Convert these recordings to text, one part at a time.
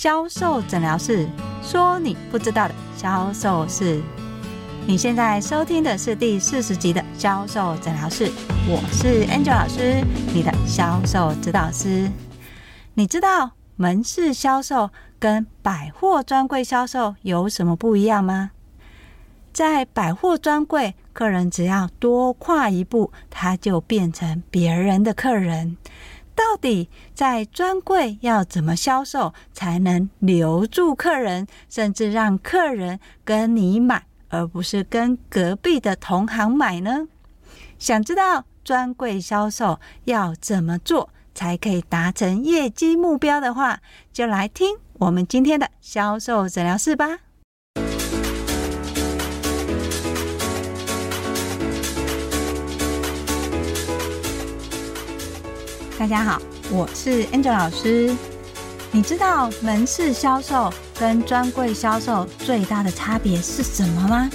销售诊疗室，说你不知道的销售事。你现在收听的是第四十集的销售诊疗室，我是 Angel 老师，你的销售指导师。你知道门市销售跟百货专柜销售有什么不一样吗？在百货专柜，客人只要多跨一步，他就变成别人的客人。到底在专柜要怎么销售才能留住客人，甚至让客人跟你买，而不是跟隔壁的同行买呢？想知道专柜销售要怎么做才可以达成业绩目标的话，就来听我们今天的销售诊疗室吧。大家好，我是 Angel 老师。你知道门市销售跟专柜销售最大的差别是什么吗？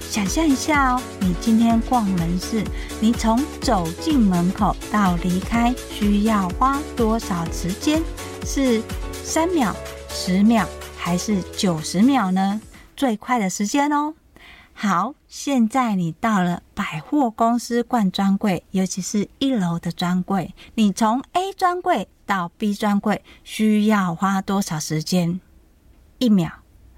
想象一下哦，你今天逛门市，你从走进门口到离开需要花多少时间？是三秒、十秒还是九十秒呢？最快的时间哦。好，现在你到了百货公司逛专柜，尤其是一楼的专柜，你从 A 专柜到 B 专柜需要花多少时间？一秒、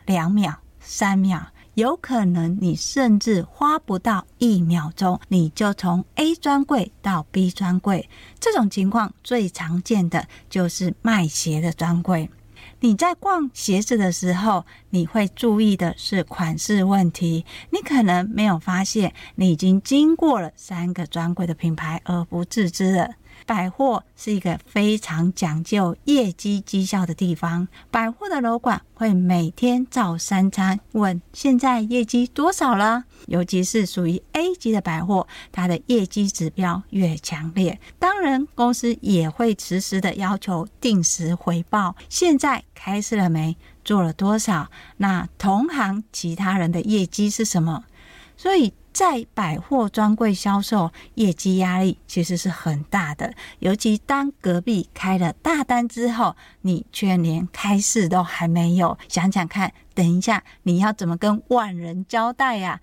两秒、三秒，有可能你甚至花不到一秒钟，你就从 A 专柜到 B 专柜。这种情况最常见的就是卖鞋的专柜。你在逛鞋子的时候，你会注意的是款式问题。你可能没有发现，你已经经过了三个专柜的品牌而不自知了。百货是一个非常讲究业绩绩效的地方。百货的楼管会每天照三餐问：现在业绩多少了？尤其是属于 A 级的百货，它的业绩指标越强烈，当然公司也会实时的要求定时回报。现在开市了没？做了多少？那同行其他人的业绩是什么？所以。在百货专柜销售，业绩压力其实是很大的。尤其当隔壁开了大单之后，你却连开市都还没有。想想看，等一下你要怎么跟万人交代呀？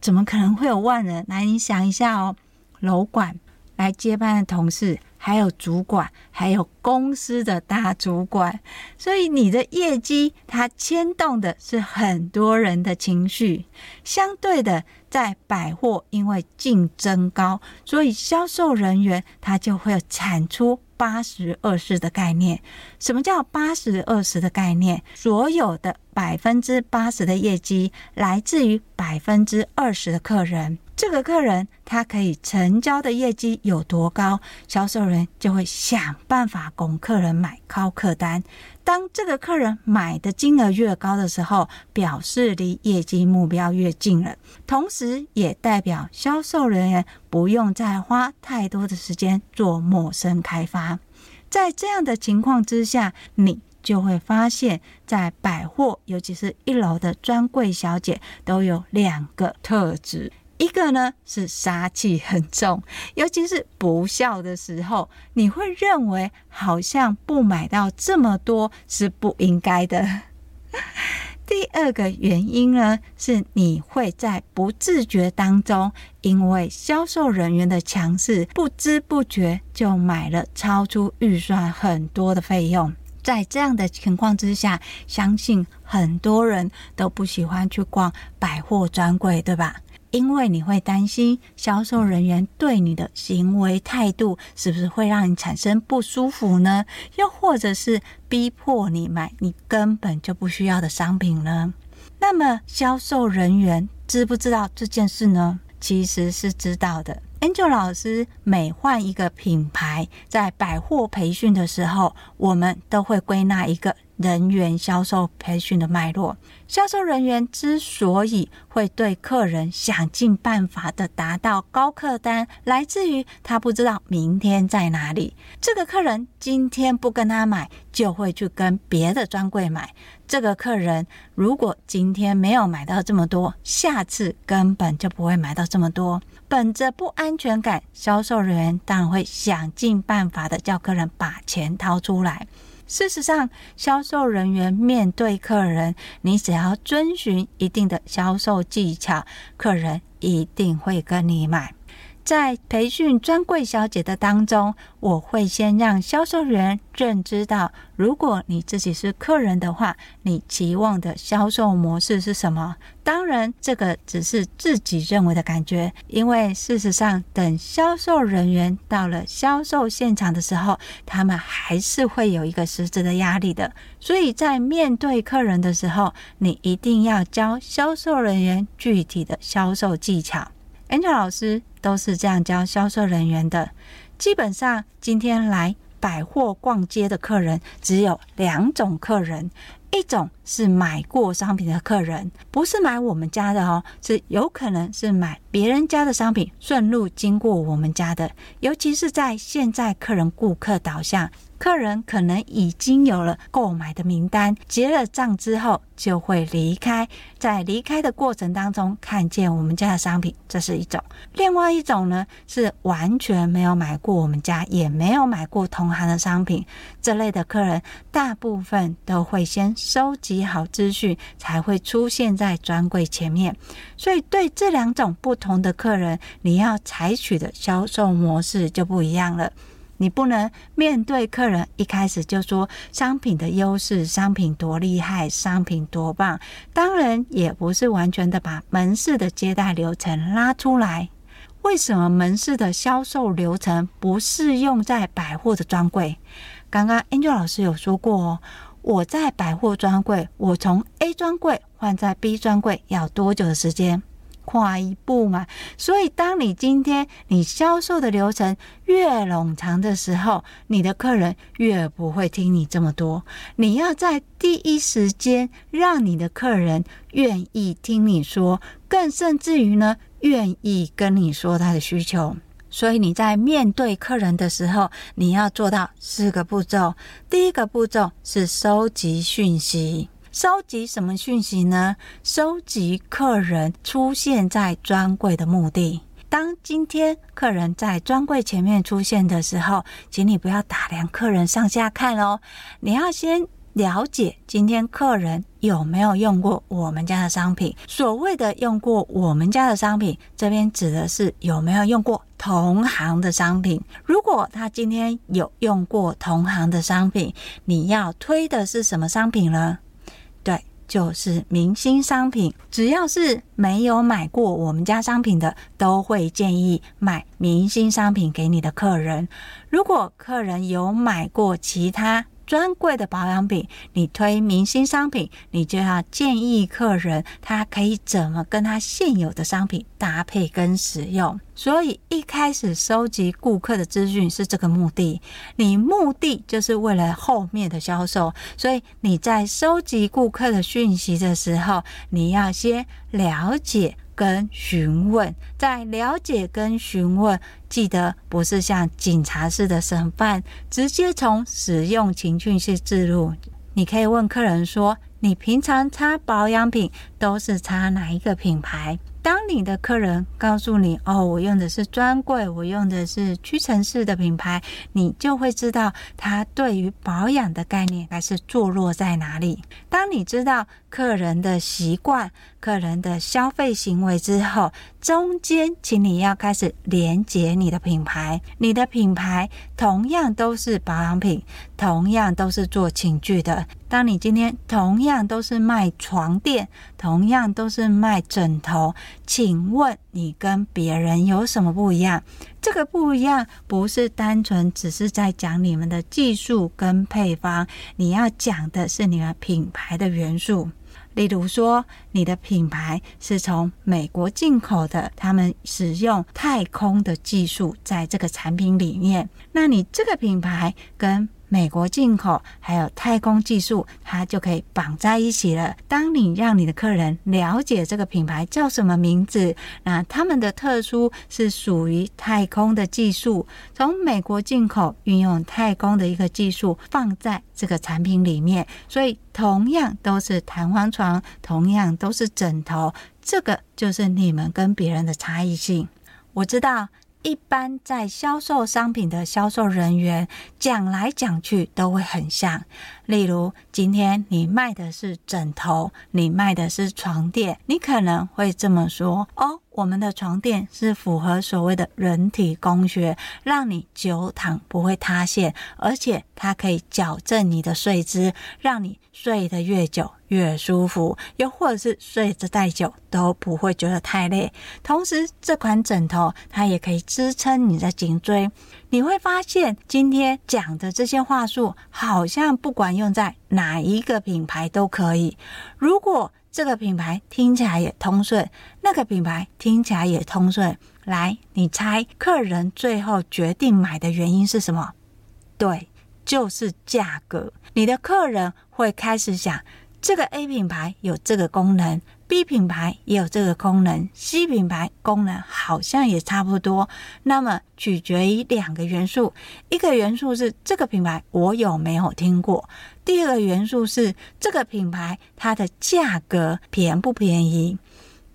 怎么可能会有万人？来，你想一下哦，楼管来接班的同事。还有主管，还有公司的大主管，所以你的业绩它牵动的是很多人的情绪。相对的，在百货，因为竞争高，所以销售人员他就会产出八十二十的概念。什么叫八十二十的概念？所有的百分之八十的业绩来自于百分之二十的客人。这个客人他可以成交的业绩有多高，销售人就会想办法拱客人买高客单。当这个客人买的金额越高的时候，表示离业绩目标越近了，同时也代表销售人员不用再花太多的时间做陌生开发。在这样的情况之下，你就会发现，在百货，尤其是一楼的专柜小姐，都有两个特质。一个呢是杀气很重，尤其是不笑的时候，你会认为好像不买到这么多是不应该的。第二个原因呢是你会在不自觉当中，因为销售人员的强势，不知不觉就买了超出预算很多的费用。在这样的情况之下，相信很多人都不喜欢去逛百货专柜，对吧？因为你会担心销售人员对你的行为态度是不是会让你产生不舒服呢？又或者是逼迫你买你根本就不需要的商品呢？那么销售人员知不知道这件事呢？其实是知道的。Angel 老师每换一个品牌，在百货培训的时候，我们都会归纳一个。人员销售培训的脉络，销售人员之所以会对客人想尽办法的达到高客单，来自于他不知道明天在哪里。这个客人今天不跟他买，就会去跟别的专柜买。这个客人如果今天没有买到这么多，下次根本就不会买到这么多。本着不安全感，销售人员当然会想尽办法的叫客人把钱掏出来。事实上，销售人员面对客人，你只要遵循一定的销售技巧，客人一定会跟你买。在培训专柜小姐的当中，我会先让销售员认知到，如果你自己是客人的话，你期望的销售模式是什么？当然，这个只是自己认为的感觉，因为事实上，等销售人员到了销售现场的时候，他们还是会有一个实质的压力的。所以在面对客人的时候，你一定要教销售人员具体的销售技巧。Angel 老师都是这样教销售人员的。基本上，今天来百货逛街的客人只有两种客人，一种是买过商品的客人，不是买我们家的哦，是有可能是买别人家的商品，顺路经过我们家的。尤其是在现在客人顾客导向。客人可能已经有了购买的名单，结了账之后就会离开，在离开的过程当中看见我们家的商品，这是一种；另外一种呢，是完全没有买过我们家，也没有买过同行的商品，这类的客人大部分都会先收集好资讯，才会出现在专柜前面。所以，对这两种不同的客人，你要采取的销售模式就不一样了。你不能面对客人一开始就说商品的优势，商品多厉害，商品多棒。当然，也不是完全的把门市的接待流程拉出来。为什么门市的销售流程不适用在百货的专柜？刚刚 Angel 老师有说过哦，我在百货专柜，我从 A 专柜换在 B 专柜要多久的时间？跨一步嘛，所以当你今天你销售的流程越冗长的时候，你的客人越不会听你这么多。你要在第一时间让你的客人愿意听你说，更甚至于呢，愿意跟你说他的需求。所以你在面对客人的时候，你要做到四个步骤。第一个步骤是收集讯息。收集什么讯息呢？收集客人出现在专柜的目的。当今天客人在专柜前面出现的时候，请你不要打量客人上下看哦，你要先了解今天客人有没有用过我们家的商品。所谓的用过我们家的商品，这边指的是有没有用过同行的商品。如果他今天有用过同行的商品，你要推的是什么商品呢？对就是明星商品，只要是没有买过我们家商品的，都会建议买明星商品给你的客人。如果客人有买过其他，专柜的保养品，你推明星商品，你就要建议客人他可以怎么跟他现有的商品搭配跟使用。所以一开始收集顾客的资讯是这个目的，你目的就是为了后面的销售。所以你在收集顾客的讯息的时候，你要先了解。跟询问，在了解跟询问，记得不是像警察似的审犯，直接从使用情境去置入。你可以问客人说：“你平常擦保养品都是擦哪一个品牌？”当你的客人告诉你：“哦，我用的是专柜，我用的是屈臣氏的品牌”，你就会知道他对于保养的概念还是坐落在哪里。当你知道客人的习惯、客人的消费行为之后，中间，请你要开始连接你的品牌。你的品牌同样都是保养品，同样都是做寝具的。当你今天同样都是卖床垫，同样都是卖枕头，请问你跟别人有什么不一样？这个不一样不是单纯只是在讲你们的技术跟配方，你要讲的是你们品牌的元素。例如说，你的品牌是从美国进口的，他们使用太空的技术在这个产品里面，那你这个品牌跟美国进口还有太空技术，它就可以绑在一起了。当你让你的客人了解这个品牌叫什么名字，那他们的特殊是属于太空的技术，从美国进口，运用太空的一个技术放在这个产品里面。所以同样都是弹簧床，同样都是枕头，这个就是你们跟别人的差异性。我知道。一般在销售商品的销售人员，讲来讲去都会很像。例如，今天你卖的是枕头，你卖的是床垫，你可能会这么说：哦，我们的床垫是符合所谓的人体工学，让你久躺不会塌陷，而且它可以矫正你的睡姿，让你睡得越久越舒服，又或者是睡着再久都不会觉得太累。同时，这款枕头它也可以支撑你的颈椎。你会发现，今天讲的这些话术，好像不管用在哪一个品牌都可以。如果这个品牌听起来也通顺，那个品牌听起来也通顺，来，你猜客人最后决定买的原因是什么？对，就是价格。你的客人会开始想，这个 A 品牌有这个功能。B 品牌也有这个功能，C 品牌功能好像也差不多。那么取决于两个元素，一个元素是这个品牌我有没有听过，第二个元素是这个品牌它的价格便不便宜。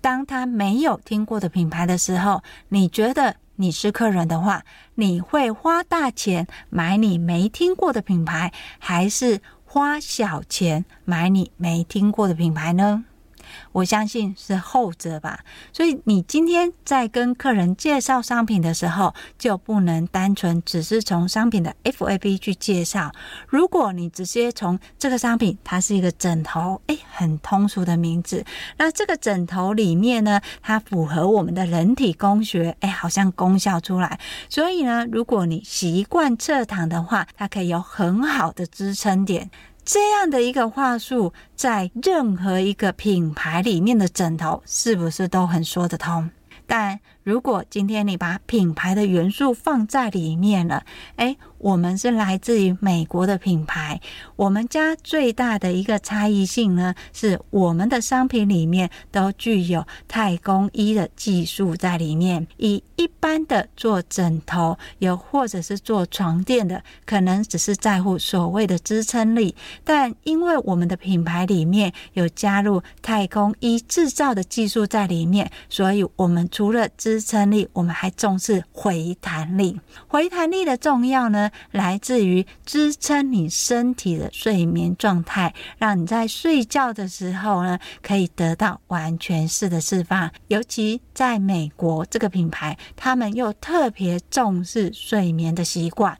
当他没有听过的品牌的时候，你觉得你是客人的话，你会花大钱买你没听过的品牌，还是花小钱买你没听过的品牌呢？我相信是后者吧，所以你今天在跟客人介绍商品的时候，就不能单纯只是从商品的 FAB 去介绍。如果你直接从这个商品，它是一个枕头，诶，很通俗的名字。那这个枕头里面呢，它符合我们的人体工学，诶，好像功效出来。所以呢，如果你习惯侧躺的话，它可以有很好的支撑点。这样的一个话术，在任何一个品牌里面的枕头，是不是都很说得通？但如果今天你把品牌的元素放在里面了，哎，我们是来自于美国的品牌，我们家最大的一个差异性呢，是我们的商品里面都具有太空衣的技术在里面。以一般的做枕头，又或者是做床垫的，可能只是在乎所谓的支撑力，但因为我们的品牌里面有加入太空衣制造的技术在里面，所以我们除了支撑力，我们还重视回弹力。回弹力的重要呢，来自于支撑你身体的睡眠状态，让你在睡觉的时候呢，可以得到完全式的释放。尤其在美国这个品牌，他们又特别重视睡眠的习惯。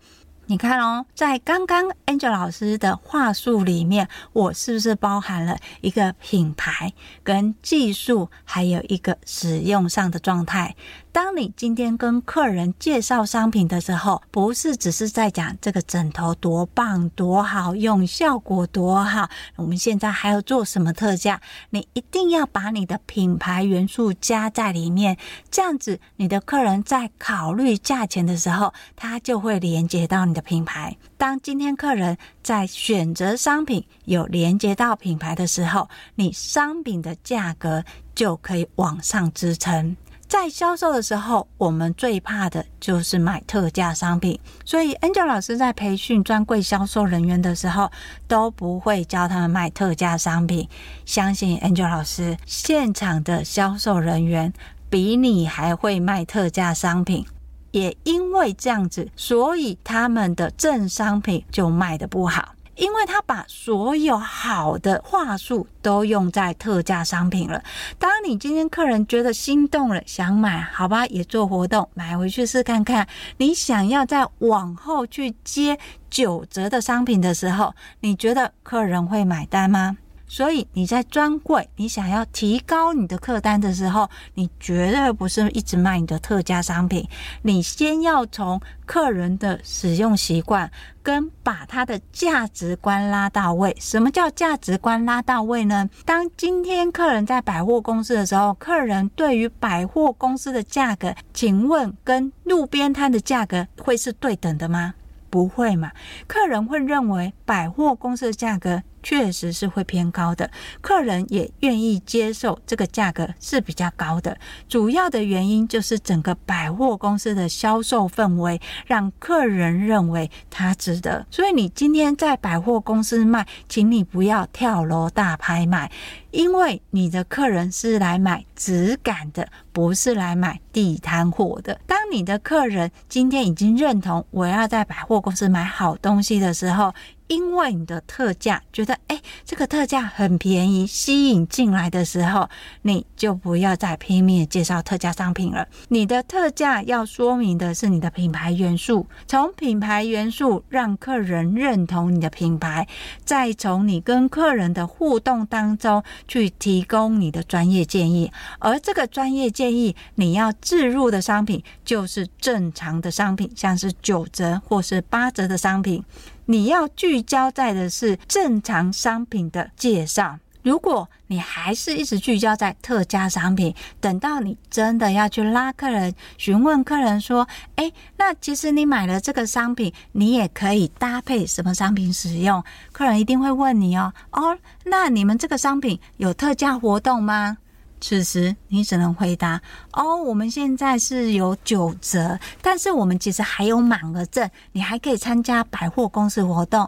你看哦，在刚刚 Angel 老师的话术里面，我是不是包含了一个品牌跟技术，还有一个使用上的状态？当你今天跟客人介绍商品的时候，不是只是在讲这个枕头多棒多好用，效果多好，我们现在还要做什么特价？你一定要把你的品牌元素加在里面，这样子你的客人在考虑价钱的时候，他就会连接到你的品牌。当今天客人在选择商品有连接到品牌的时候，你商品的价格就可以往上支撑。在销售的时候，我们最怕的就是买特价商品，所以 Angel 老师在培训专柜销售人员的时候，都不会教他们卖特价商品。相信 Angel 老师，现场的销售人员比你还会卖特价商品，也因为这样子，所以他们的正商品就卖的不好。因为他把所有好的话术都用在特价商品了。当你今天客人觉得心动了，想买，好吧，也做活动，买回去试看看。你想要在往后去接九折的商品的时候，你觉得客人会买单吗？所以你在专柜，你想要提高你的客单的时候，你绝对不是一直卖你的特价商品。你先要从客人的使用习惯跟把他的价值观拉到位。什么叫价值观拉到位呢？当今天客人在百货公司的时候，客人对于百货公司的价格，请问跟路边摊的价格会是对等的吗？不会嘛？客人会认为百货公司的价格。确实是会偏高的，客人也愿意接受这个价格是比较高的。主要的原因就是整个百货公司的销售氛围让客人认为它值得。所以你今天在百货公司卖，请你不要跳楼大拍卖。因为你的客人是来买质感的，不是来买地摊货的。当你的客人今天已经认同我要在百货公司买好东西的时候，因为你的特价，觉得哎，这个特价很便宜，吸引进来的时候，你就不要再拼命介绍特价商品了。你的特价要说明的是你的品牌元素，从品牌元素让客人认同你的品牌，再从你跟客人的互动当中去提供你的专业建议。而这个专业建议，你要置入的商品就是正常的商品，像是九折或是八折的商品。你要聚焦在的是正常商品的介绍。如果你还是一直聚焦在特价商品，等到你真的要去拉客人，询问客人说：“诶，那其实你买了这个商品，你也可以搭配什么商品使用？”客人一定会问你哦：“哦，那你们这个商品有特价活动吗？”此时你只能回答：“哦，我们现在是有九折，但是我们其实还有满额赠，你还可以参加百货公司活动。”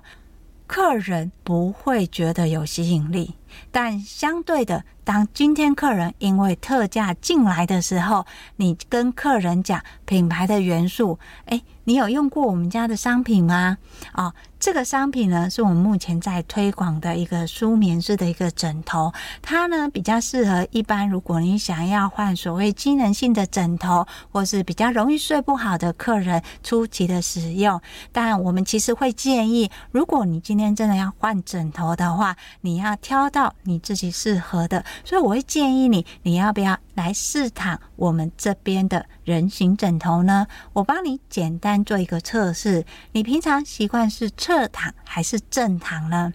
客人不会觉得有吸引力。但相对的，当今天客人因为特价进来的时候，你跟客人讲品牌的元素，诶，你有用过我们家的商品吗？哦，这个商品呢，是我们目前在推广的一个舒眠式的一个枕头，它呢比较适合一般如果你想要换所谓机能性的枕头，或是比较容易睡不好的客人初期的使用。但我们其实会建议，如果你今天真的要换枕头的话，你要挑。到你自己适合的，所以我会建议你，你要不要来试躺我们这边的人形枕头呢？我帮你简单做一个测试，你平常习惯是侧躺还是正躺呢？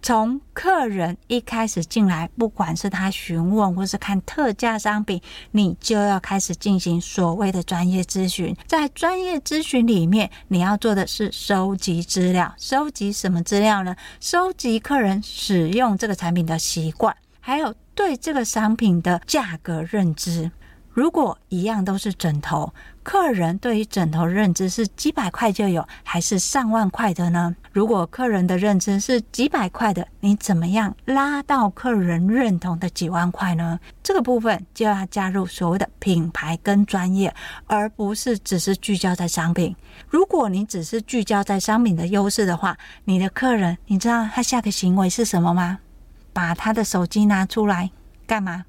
从客人一开始进来，不管是他询问或是看特价商品，你就要开始进行所谓的专业咨询。在专业咨询里面，你要做的是收集资料。收集什么资料呢？收集客人使用这个产品的习惯，还有对这个商品的价格认知。如果一样都是枕头，客人对于枕头认知是几百块就有，还是上万块的呢？如果客人的认知是几百块的，你怎么样拉到客人认同的几万块呢？这个部分就要加入所谓的品牌跟专业，而不是只是聚焦在商品。如果你只是聚焦在商品的优势的话，你的客人，你知道他下个行为是什么吗？把他的手机拿出来干嘛？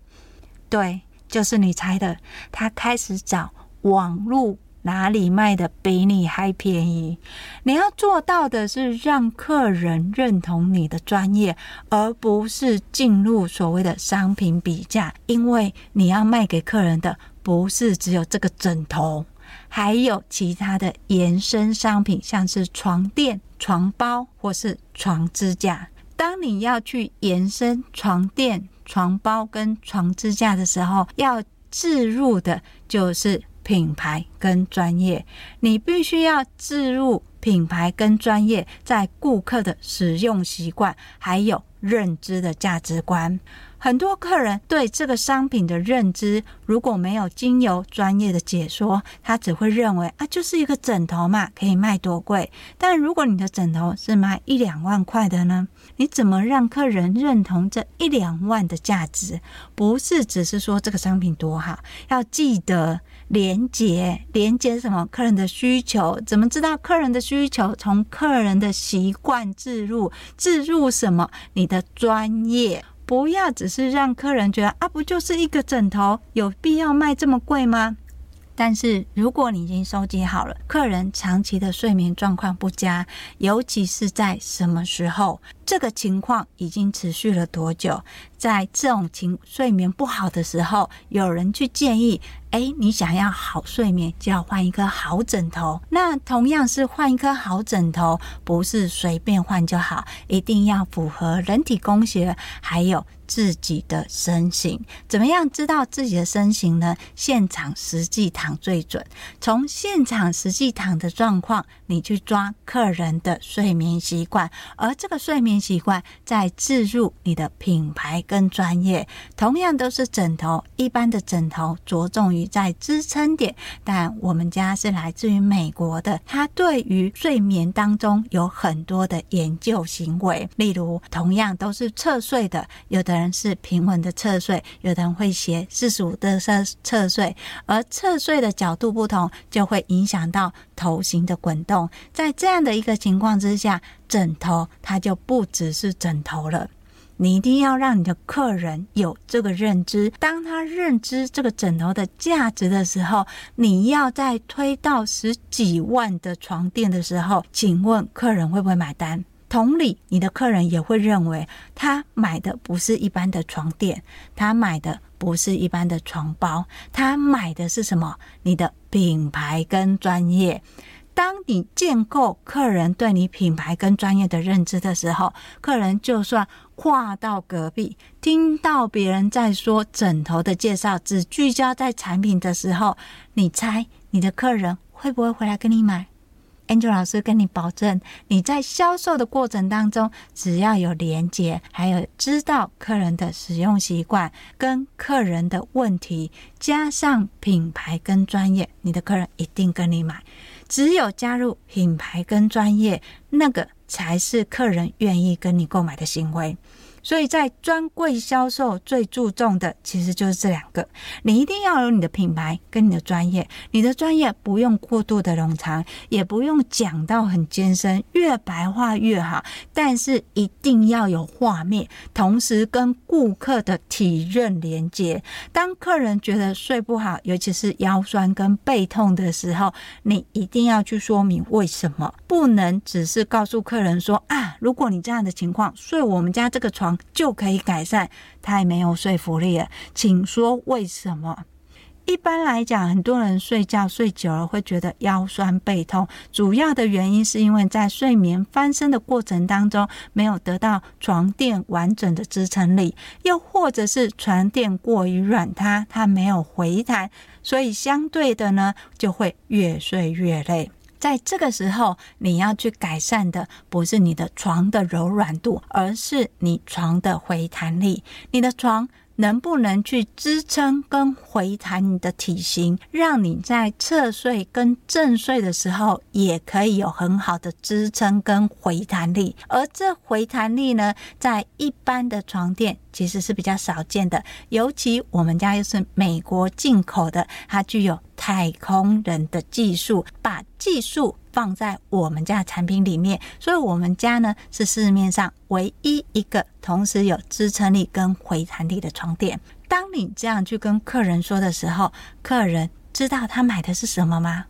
对。就是你猜的，他开始找网络哪里卖的比你还便宜。你要做到的是让客人认同你的专业，而不是进入所谓的商品比价。因为你要卖给客人的不是只有这个枕头，还有其他的延伸商品，像是床垫、床包或是床支架。当你要去延伸床垫，床包跟床支架的时候，要置入的就是品牌跟专业。你必须要置入品牌跟专业，在顾客的使用习惯还有认知的价值观。很多客人对这个商品的认知，如果没有经由专业的解说，他只会认为啊，就是一个枕头嘛，可以卖多贵。但如果你的枕头是卖一两万块的呢？你怎么让客人认同这一两万的价值？不是只是说这个商品多好，要记得连接，连接什么？客人的需求。怎么知道客人的需求？从客人的习惯置入，置入什么？你的专业。不要只是让客人觉得啊，不就是一个枕头，有必要卖这么贵吗？但是如果你已经收集好了，客人长期的睡眠状况不佳，尤其是在什么时候？这个情况已经持续了多久？在这种情睡眠不好的时候，有人去建议：诶，你想要好睡眠，就要换一颗好枕头。那同样是换一颗好枕头，不是随便换就好，一定要符合人体工学还有自己的身形。怎么样知道自己的身形呢？现场实际躺最准。从现场实际躺的状况，你去抓客人的睡眠习惯，而这个睡眠习惯再置入你的品牌跟专业。同样都是枕头，一般的枕头着重于在支撑点，但我们家是来自于美国的，它对于睡眠当中有很多的研究行为，例如同样都是侧睡的，有的人是平稳的侧睡，有的人会斜四十五度的侧侧睡，而侧睡的角度不同，就会影响到头型的滚动。在这样的一个情况之下，枕头它就不只是枕头了。你一定要让你的客人有这个认知，当他认知这个枕头的价值的时候，你要在推到十几万的床垫的时候，请问客人会不会买单？同理，你的客人也会认为他买的不是一般的床垫，他买的不是一般的床包，他买的是什么？你的品牌跟专业。当你建构客人对你品牌跟专业的认知的时候，客人就算跨到隔壁，听到别人在说枕头的介绍，只聚焦在产品的时候，你猜你的客人会不会回来跟你买？Angel 老师跟你保证，你在销售的过程当中，只要有连接，还有知道客人的使用习惯跟客人的问题，加上品牌跟专业，你的客人一定跟你买。只有加入品牌跟专业，那个才是客人愿意跟你购买的行为。所以在专柜销售最注重的其实就是这两个，你一定要有你的品牌跟你的专业，你的专业不用过度的冗长，也不用讲到很艰深，越白话越好，但是一定要有画面，同时跟顾客的体认连接。当客人觉得睡不好，尤其是腰酸跟背痛的时候，你一定要去说明为什么，不能只是告诉客人说啊，如果你这样的情况睡我们家这个床。就可以改善，太没有说服力了。请说为什么？一般来讲，很多人睡觉睡久了会觉得腰酸背痛，主要的原因是因为在睡眠翻身的过程当中没有得到床垫完整的支撑力，又或者是床垫过于软塌，它没有回弹，所以相对的呢，就会越睡越累。在这个时候，你要去改善的不是你的床的柔软度，而是你床的回弹力。你的床。能不能去支撑跟回弹你的体型，让你在侧睡跟正睡的时候也可以有很好的支撑跟回弹力。而这回弹力呢，在一般的床垫其实是比较少见的，尤其我们家又是美国进口的，它具有太空人的技术，把技术。放在我们家的产品里面，所以我们家呢是市面上唯一一个同时有支撑力跟回弹力的床垫。当你这样去跟客人说的时候，客人知道他买的是什么吗？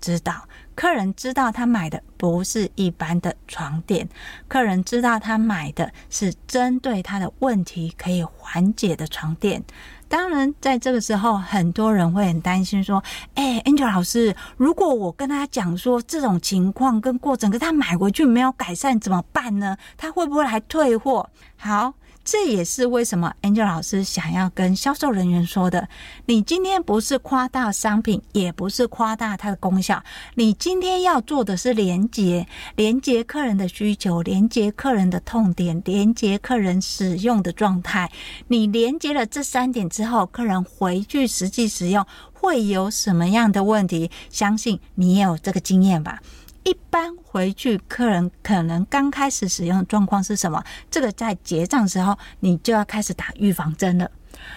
知道。客人知道他买的不是一般的床垫，客人知道他买的是针对他的问题可以缓解的床垫。当然，在这个时候，很多人会很担心说：“哎，Angel 老师，如果我跟他讲说这种情况跟过程，可他买回去没有改善怎么办呢？他会不会来退货？”好。这也是为什么 Angel 老师想要跟销售人员说的：你今天不是夸大商品，也不是夸大它的功效，你今天要做的是连接，连接客人的需求，连接客人的痛点，连接客人使用的状态。你连接了这三点之后，客人回去实际使用会有什么样的问题？相信你也有这个经验吧。一般回去，客人可能刚开始使用的状况是什么？这个在结账时候，你就要开始打预防针了。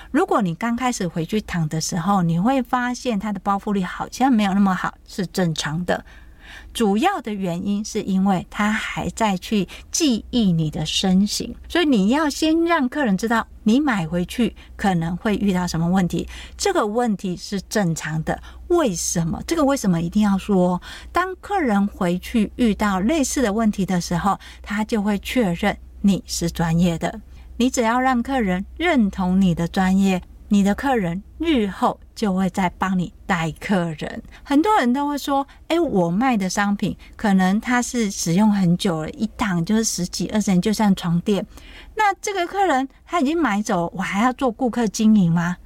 如果你刚开始回去躺的时候，你会发现它的包覆力好像没有那么好，是正常的。主要的原因是因为他还在去记忆你的身形，所以你要先让客人知道你买回去可能会遇到什么问题，这个问题是正常的。为什么？这个为什么一定要说？当客人回去遇到类似的问题的时候，他就会确认你是专业的。你只要让客人认同你的专业。你的客人日后就会再帮你带客人。很多人都会说：“哎，我卖的商品可能它是使用很久了，一躺就是十几二十年，就像床垫。那这个客人他已经买走，我还要做顾客经营吗？”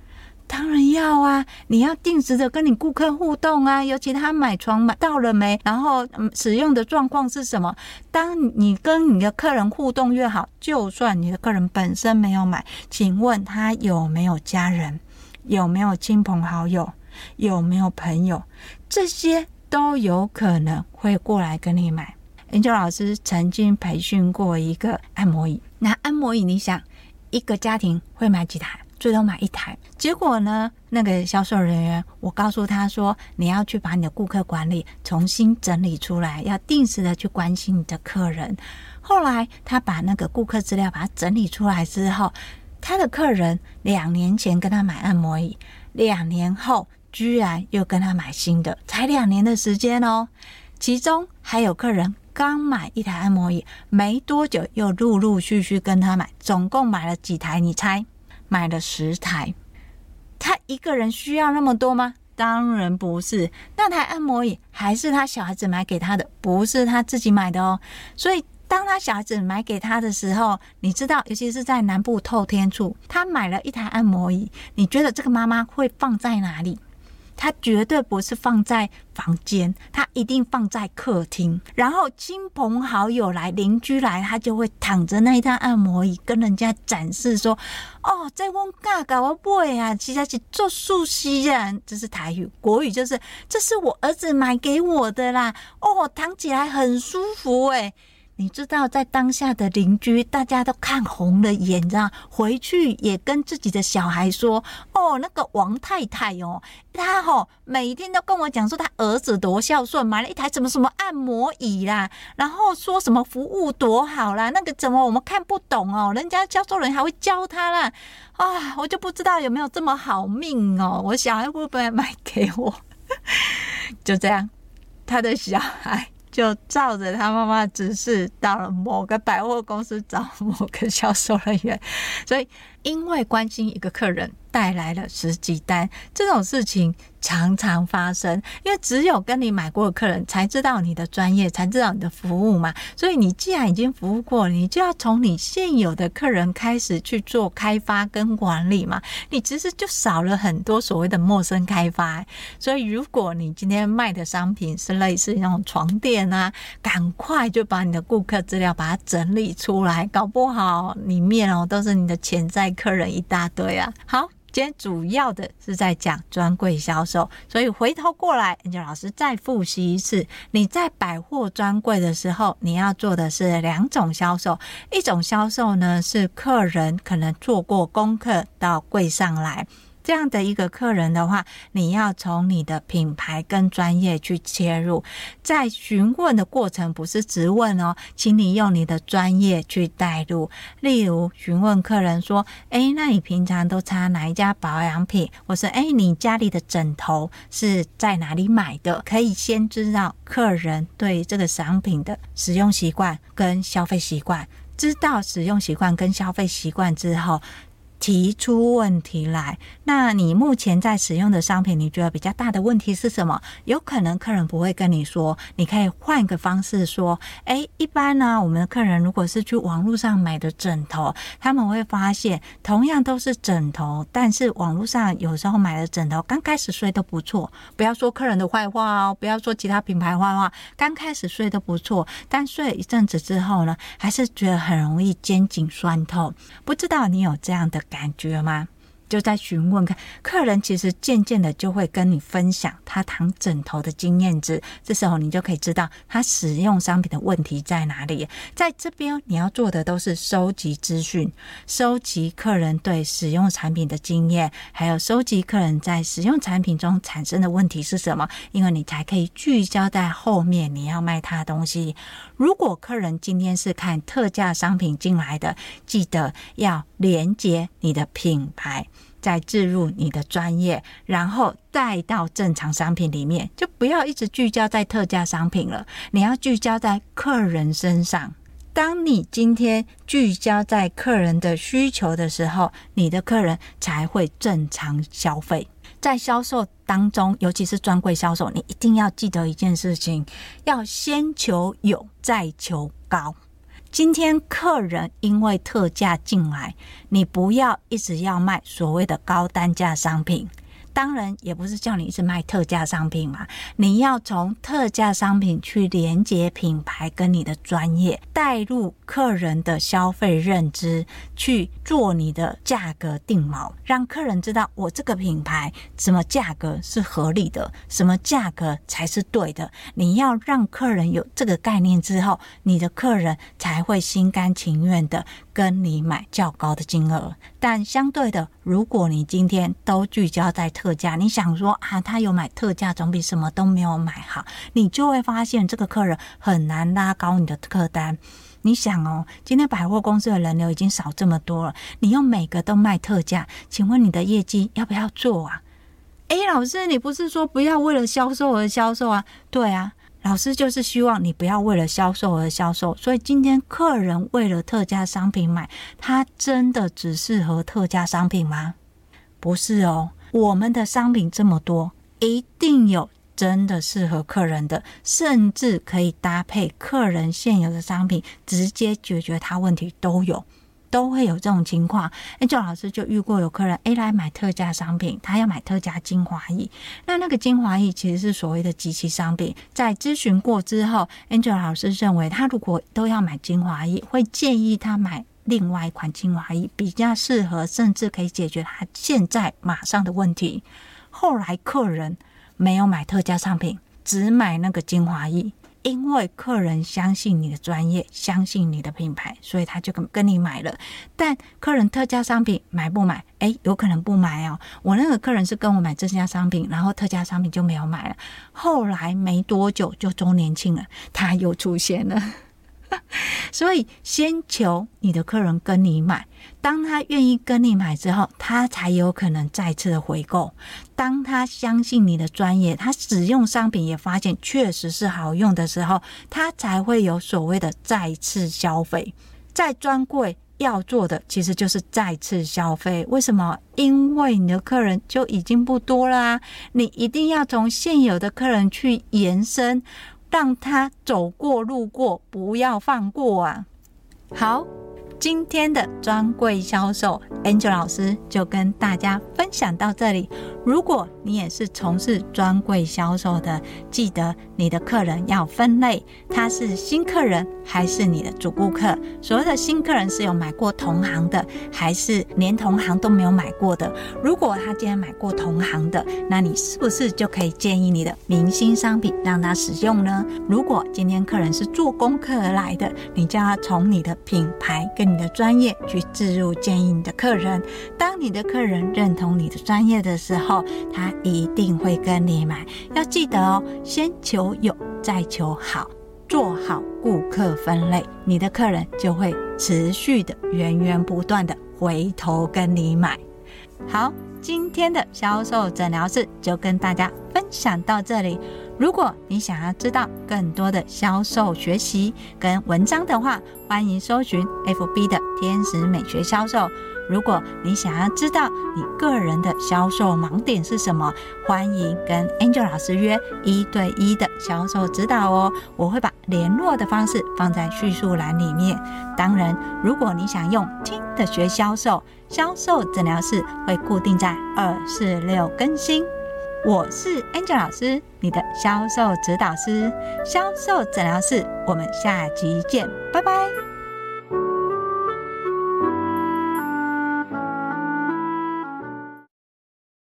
当然要啊！你要定时的跟你顾客互动啊，尤其他买床买到了没，然后嗯使用的状况是什么？当你跟你的客人互动越好，就算你的客人本身没有买，请问他有没有家人？有没有亲朋好友？有没有朋友？这些都有可能会过来跟你买。研究老师曾经培训过一个按摩椅，那按摩椅你想，一个家庭会买几台？最多买一台，结果呢？那个销售人员，我告诉他说，你要去把你的顾客管理重新整理出来，要定时的去关心你的客人。后来他把那个顾客资料把它整理出来之后，他的客人两年前跟他买按摩椅，两年后居然又跟他买新的，才两年的时间哦。其中还有客人刚买一台按摩椅，没多久又陆陆续续跟他买，总共买了几台？你猜？买了十台，他一个人需要那么多吗？当然不是。那台按摩椅还是他小孩子买给他的，不是他自己买的哦。所以，当他小孩子买给他的时候，你知道，尤其是在南部透天处，他买了一台按摩椅，你觉得这个妈妈会放在哪里？他绝对不是放在房间，他一定放在客厅。然后亲朋好友来、邻居来，他就会躺着那一台按摩椅，跟人家展示说：“哦，在我嘎嘎我买啊，其实是做素西啊。”这是台语，国语就是：“这是我儿子买给我的啦。”哦，躺起来很舒服诶。你知道，在当下的邻居，大家都看红了眼，这样回去也跟自己的小孩说：“哦，那个王太太哦，她吼每天都跟我讲说，她儿子多孝顺，买了一台什么什么按摩椅啦，然后说什么服务多好啦，那个怎么我们看不懂哦？人家销售人还会教他啦，啊，我就不知道有没有这么好命哦，我小孩会不会买给我？就这样，他的小孩。”就照着他妈妈指示，到了某个百货公司找某个销售人员，所以因为关心一个客人，带来了十几单，这种事情常常发生，因为只有跟你买过的客人才知道你的专业，才知道你的服务嘛。所以你既然已经服务过，你就要从你现有的客人开始去做开发跟管理嘛。你其实就少了很多所谓的陌生开发。所以如果你今天卖的商品是类似那种床垫啊，赶快就把你的顾客资料把它整理出来，搞不好里面哦都是你的潜在客人一大堆啊。好。今天主要的是在讲专柜销售，所以回头过来任杰老师再复习一次。你在百货专柜的时候，你要做的是两种销售，一种销售呢是客人可能做过功课到柜上来。这样的一个客人的话，你要从你的品牌跟专业去切入，在询问的过程不是直问哦，请你用你的专业去带入。例如询问客人说：“哎，那你平常都擦哪一家保养品？”或是“哎，你家里的枕头是在哪里买的？”可以先知道客人对这个商品的使用习惯跟消费习惯，知道使用习惯跟消费习惯之后。提出问题来，那你目前在使用的商品，你觉得比较大的问题是什么？有可能客人不会跟你说，你可以换个方式说，诶，一般呢，我们的客人如果是去网络上买的枕头，他们会发现同样都是枕头，但是网络上有时候买的枕头刚开始睡都不错，不要说客人的坏话哦，不要说其他品牌坏话，刚开始睡都不错，但睡了一阵子之后呢，还是觉得很容易肩颈酸痛，不知道你有这样的感觉吗？就在询问看，客人其实渐渐的就会跟你分享他躺枕头的经验值，这时候你就可以知道他使用商品的问题在哪里。在这边你要做的都是收集资讯，收集客人对使用产品的经验，还有收集客人在使用产品中产生的问题是什么，因为你才可以聚焦在后面你要卖他的东西。如果客人今天是看特价商品进来的，记得要连接你的品牌。再置入你的专业，然后带到正常商品里面，就不要一直聚焦在特价商品了。你要聚焦在客人身上，当你今天聚焦在客人的需求的时候，你的客人才会正常消费。在销售当中，尤其是专柜销售，你一定要记得一件事情：要先求有，再求高。今天客人因为特价进来，你不要一直要卖所谓的高单价商品。当然也不是叫你一直卖特价商品嘛，你要从特价商品去连接品牌跟你的专业，带入客人的消费认知，去做你的价格定锚，让客人知道我这个品牌什么价格是合理的，什么价格才是对的。你要让客人有这个概念之后，你的客人才会心甘情愿的跟你买较高的金额。但相对的，如果你今天都聚焦在特价，你想说啊，他有买特价，总比什么都没有买好，你就会发现这个客人很难拉高你的客单。你想哦，今天百货公司的人流已经少这么多了，你又每个都卖特价，请问你的业绩要不要做啊？诶，老师，你不是说不要为了销售而销售啊？对啊。老师就是希望你不要为了销售而销售，所以今天客人为了特价商品买，他真的只适合特价商品吗？不是哦，我们的商品这么多，一定有真的适合客人的，甚至可以搭配客人现有的商品，直接解决他问题都有。都会有这种情况，Angel 老师就遇过有客人 A 来买特价商品，他要买特价精华液，那那个精华液其实是所谓的即期商品。在咨询过之后，Angel 老师认为他如果都要买精华液，会建议他买另外一款精华液，比较适合，甚至可以解决他现在马上的问题。后来客人没有买特价商品，只买那个精华液。因为客人相信你的专业，相信你的品牌，所以他就跟跟你买了。但客人特价商品买不买？诶，有可能不买哦。我那个客人是跟我买这家商品，然后特价商品就没有买了。后来没多久就周年庆了，他又出现了。所以，先求你的客人跟你买，当他愿意跟你买之后，他才有可能再次的回购。当他相信你的专业，他使用商品也发现确实是好用的时候，他才会有所谓的再次消费。在专柜要做的其实就是再次消费。为什么？因为你的客人就已经不多了啊，你一定要从现有的客人去延伸。让他走过路过，不要放过啊！好，今天的专柜销售，Angel 老师就跟大家分享到这里。如果你也是从事专柜销售的，记得你的客人要分类，他是新客人还是你的主顾客？所谓的新客人是有买过同行的，还是连同行都没有买过的？如果他今天买过同行的，那你是不是就可以建议你的明星商品让他使用呢？如果今天客人是做功课而来的，你就要从你的品牌跟你的专业去置入建议你的客人。当你的客人认同你的专业的时候，他一定会跟你买，要记得哦，先求有，再求好，做好顾客分类，你的客人就会持续的源源不断的回头跟你买。好，今天的销售诊疗室就跟大家分享到这里。如果你想要知道更多的销售学习跟文章的话，欢迎搜寻 FB 的天使美学销售。如果你想要知道你个人的销售盲点是什么，欢迎跟 Angel 老师约一对一的销售指导哦。我会把联络的方式放在叙述栏里面。当然，如果你想用听的学销售，销售诊疗室会固定在二四六更新。我是 Angel 老师，你的销售指导师，销售诊疗师，我们下集见，拜拜。